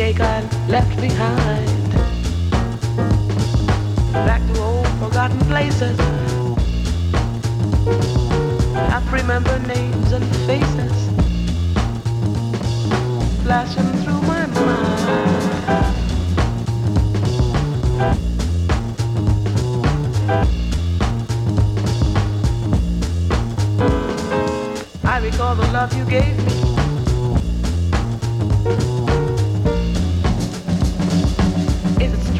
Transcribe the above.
ache I left behind. Back to old forgotten places. I remember names and faces flashing through my mind. I recall the love you gave me.